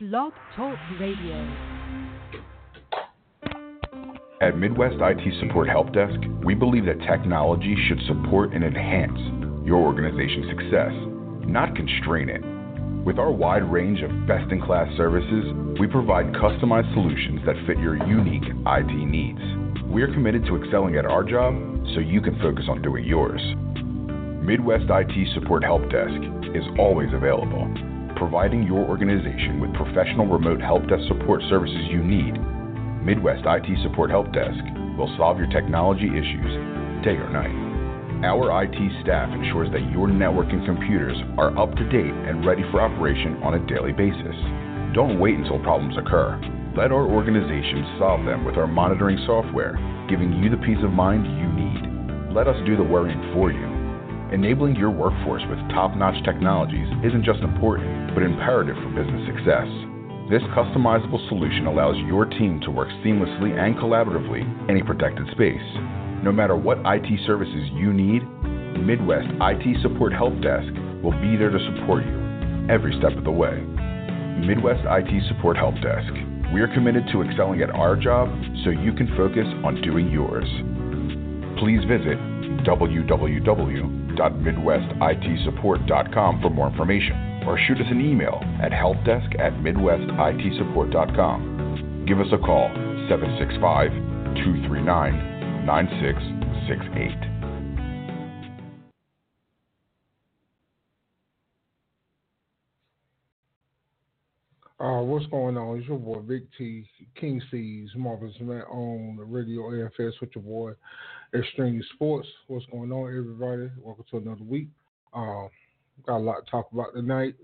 Blog Talk Radio. At Midwest IT Support Help Desk, we believe that technology should support and enhance your organization's success, not constrain it. With our wide range of best in class services, we provide customized solutions that fit your unique IT needs. We are committed to excelling at our job so you can focus on doing yours. Midwest IT Support Help Desk is always available, providing your organization with professional remote help desk support services you need. Midwest IT Support Help Desk will solve your technology issues day or night. Our IT staff ensures that your network and computers are up to date and ready for operation on a daily basis. Don't wait until problems occur. Let our organization solve them with our monitoring software, giving you the peace of mind you need. Let us do the worrying for you. Enabling your workforce with top notch technologies isn't just important, but imperative for business success. This customizable solution allows your team to work seamlessly and collaboratively in any protected space. No matter what IT services you need, Midwest IT Support Help Desk will be there to support you every step of the way. Midwest IT Support Help Desk. We are committed to excelling at our job so you can focus on doing yours. Please visit www.midwestitsupport.com for more information or shoot us an email at helpdesk at midwestitsupport.com. Give us a call 765 239 9668. Uh, what's going on? It's your boy Big T, King Cees, Marvelous Matt on the Radio AFS with your boy Extreme Sports. What's going on, everybody? Welcome to another week. Uh, got a lot to talk about tonight.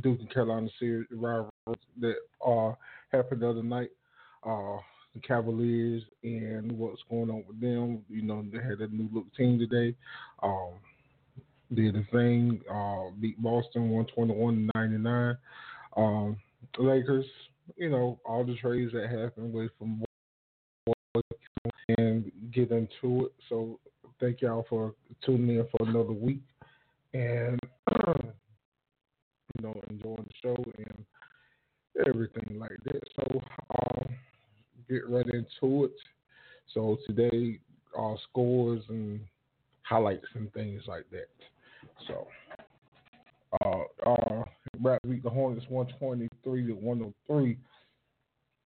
Duke and Carolina series rivalry that uh, happened the other night. Uh, the Cavaliers and what's going on with them. You know, they had a new look team today. Um, did the thing, uh, beat Boston 121 99. Um, Lakers, you know, all the trades that happened with from and get into it. So thank y'all for tuning in for another week and you know enjoying the show and everything like that. So um, get right into it. So today, uh, scores and highlights and things like that. So, uh, uh, Brad week the Hornets 123 to 103.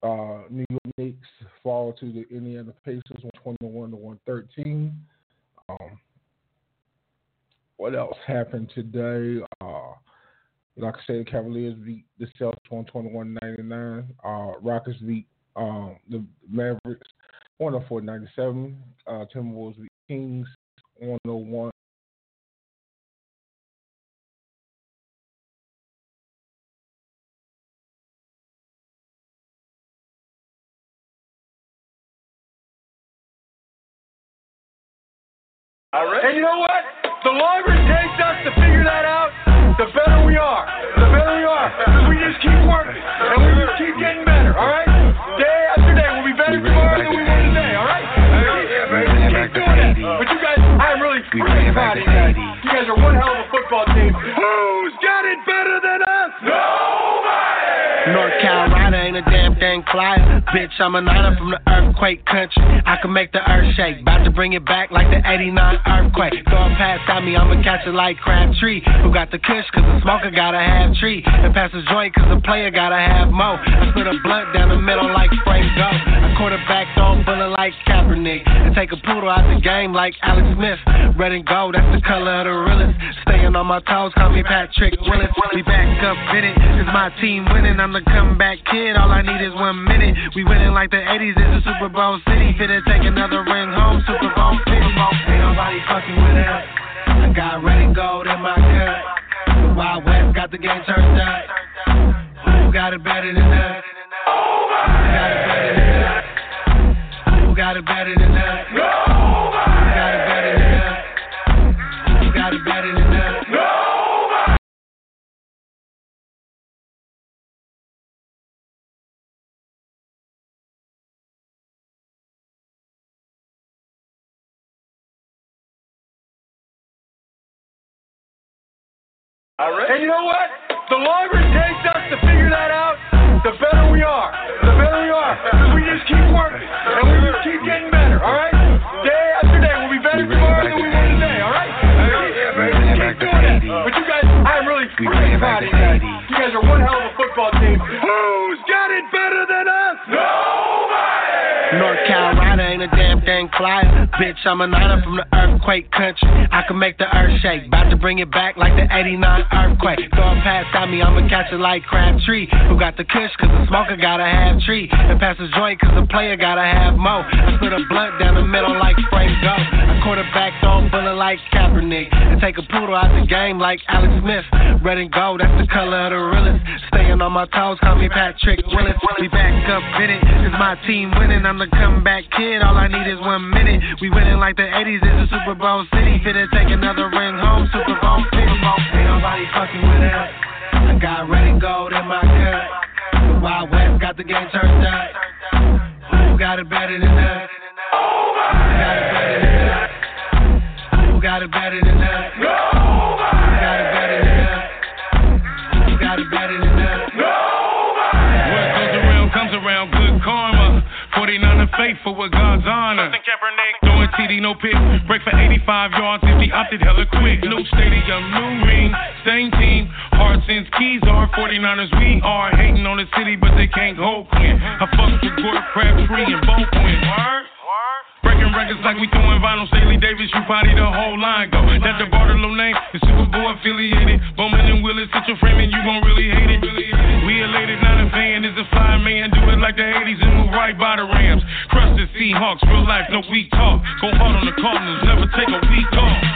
Uh, New York Knicks fall to the Indiana Pacers 121 to 113. Um, what else happened today? Uh, like I said, the Cavaliers beat the Celtics 121-99. Uh, Rockets beat um, the Mavericks 104-97. Uh, Timberwolves beat Kings 101. All right. And you know what? The longer it takes us to figure that out, the better we are. The better we are. Because we just keep working. And we just keep getting better, all right? Day after day. We'll be better tomorrow than we were today, all right? Keep doing it. But you guys, I'm really, really proud of you guys. You guys are one hell of Bitch, I'm a niner from the earthquake country. I can make the earth shake. About to bring it back like the 89 earthquake. Throw a pass me, I'ma catch it like Crabtree. Who got the kush, cause the smoker gotta have tree. And pass the joint, cause the player gotta have mo. I split a blunt down the middle like spray go. I quarterback on bullet like Kaepernick. And take a poodle out the game like Alex Smith. Red and gold, that's the color of the realest. Staying on my toes, call me Patrick Willis. We back up in it, it's my team winning. I'm the comeback kid, all I need is one minute. We winning like the 80s, it's a Super Bowl city. Finna take another ring home, Super Bowl 50. Ain't nobody fucking with us. I got red and gold in my cut. The Wild West got the game turned up. Who got it better than us? Who got it better than us? Who got it better than us? All right. And you know what? The longer it takes us to figure that out, the better we are. The better we are. Because we just keep working. And we just keep getting better, all right? Day after day. We'll be better we tomorrow than we were today, all right? We keep, keep doing that. But you guys, I'm really proud of you. Bitch, I'm a niner from the earthquake country. I can make the earth shake. About to bring it back like the 89 earthquake. Throw a pass at me, I'ma catch it like Crabtree. Who got the kush, cause the smoker gotta have tree. And pass the joint, cause the player gotta have mo. I split a blunt down the middle like like Kaepernick. And take a poodle out the game like Alex Smith. Red and gold, that's the color of the realest. Staying on my toes, call me Patrick Willis. We back up in it, cause my team winning. I'm the comeback kid, all I need is one minute. We winning like the 80s, it's a Super Bowl city. Finna take another ring home, Super Bowl 50. Ain't nobody fucking with us. I got red and gold in my cup. The Wild West got the game turned up. Who got it better than us? Who got it better than us? Who got it better than us? Who got it better than us? What goes around comes around, good karma. 49 and faithful with God's honor. Throwing TD, no pick. Break for 85 yards if he opted hella quick. New stadium, new ring, same team. Hearts and keys are 49ers. We are hating on the city, but they can't hold Quinn. I fucked with Gore Crabtree and Boldin. Word? Records like we throwing vinyl. Staley Davis, you potty the whole line go. that the Bartolo name. The Superboy affiliated. Bowman and Willis, such a frame and you gon' really hate it. We elated, not a fan. Is a fine man. Do it like the 80s and move right by the Rams. Crusted Seahawks, real life, no weak talk. Go hard on the Cardinals, never take a week off.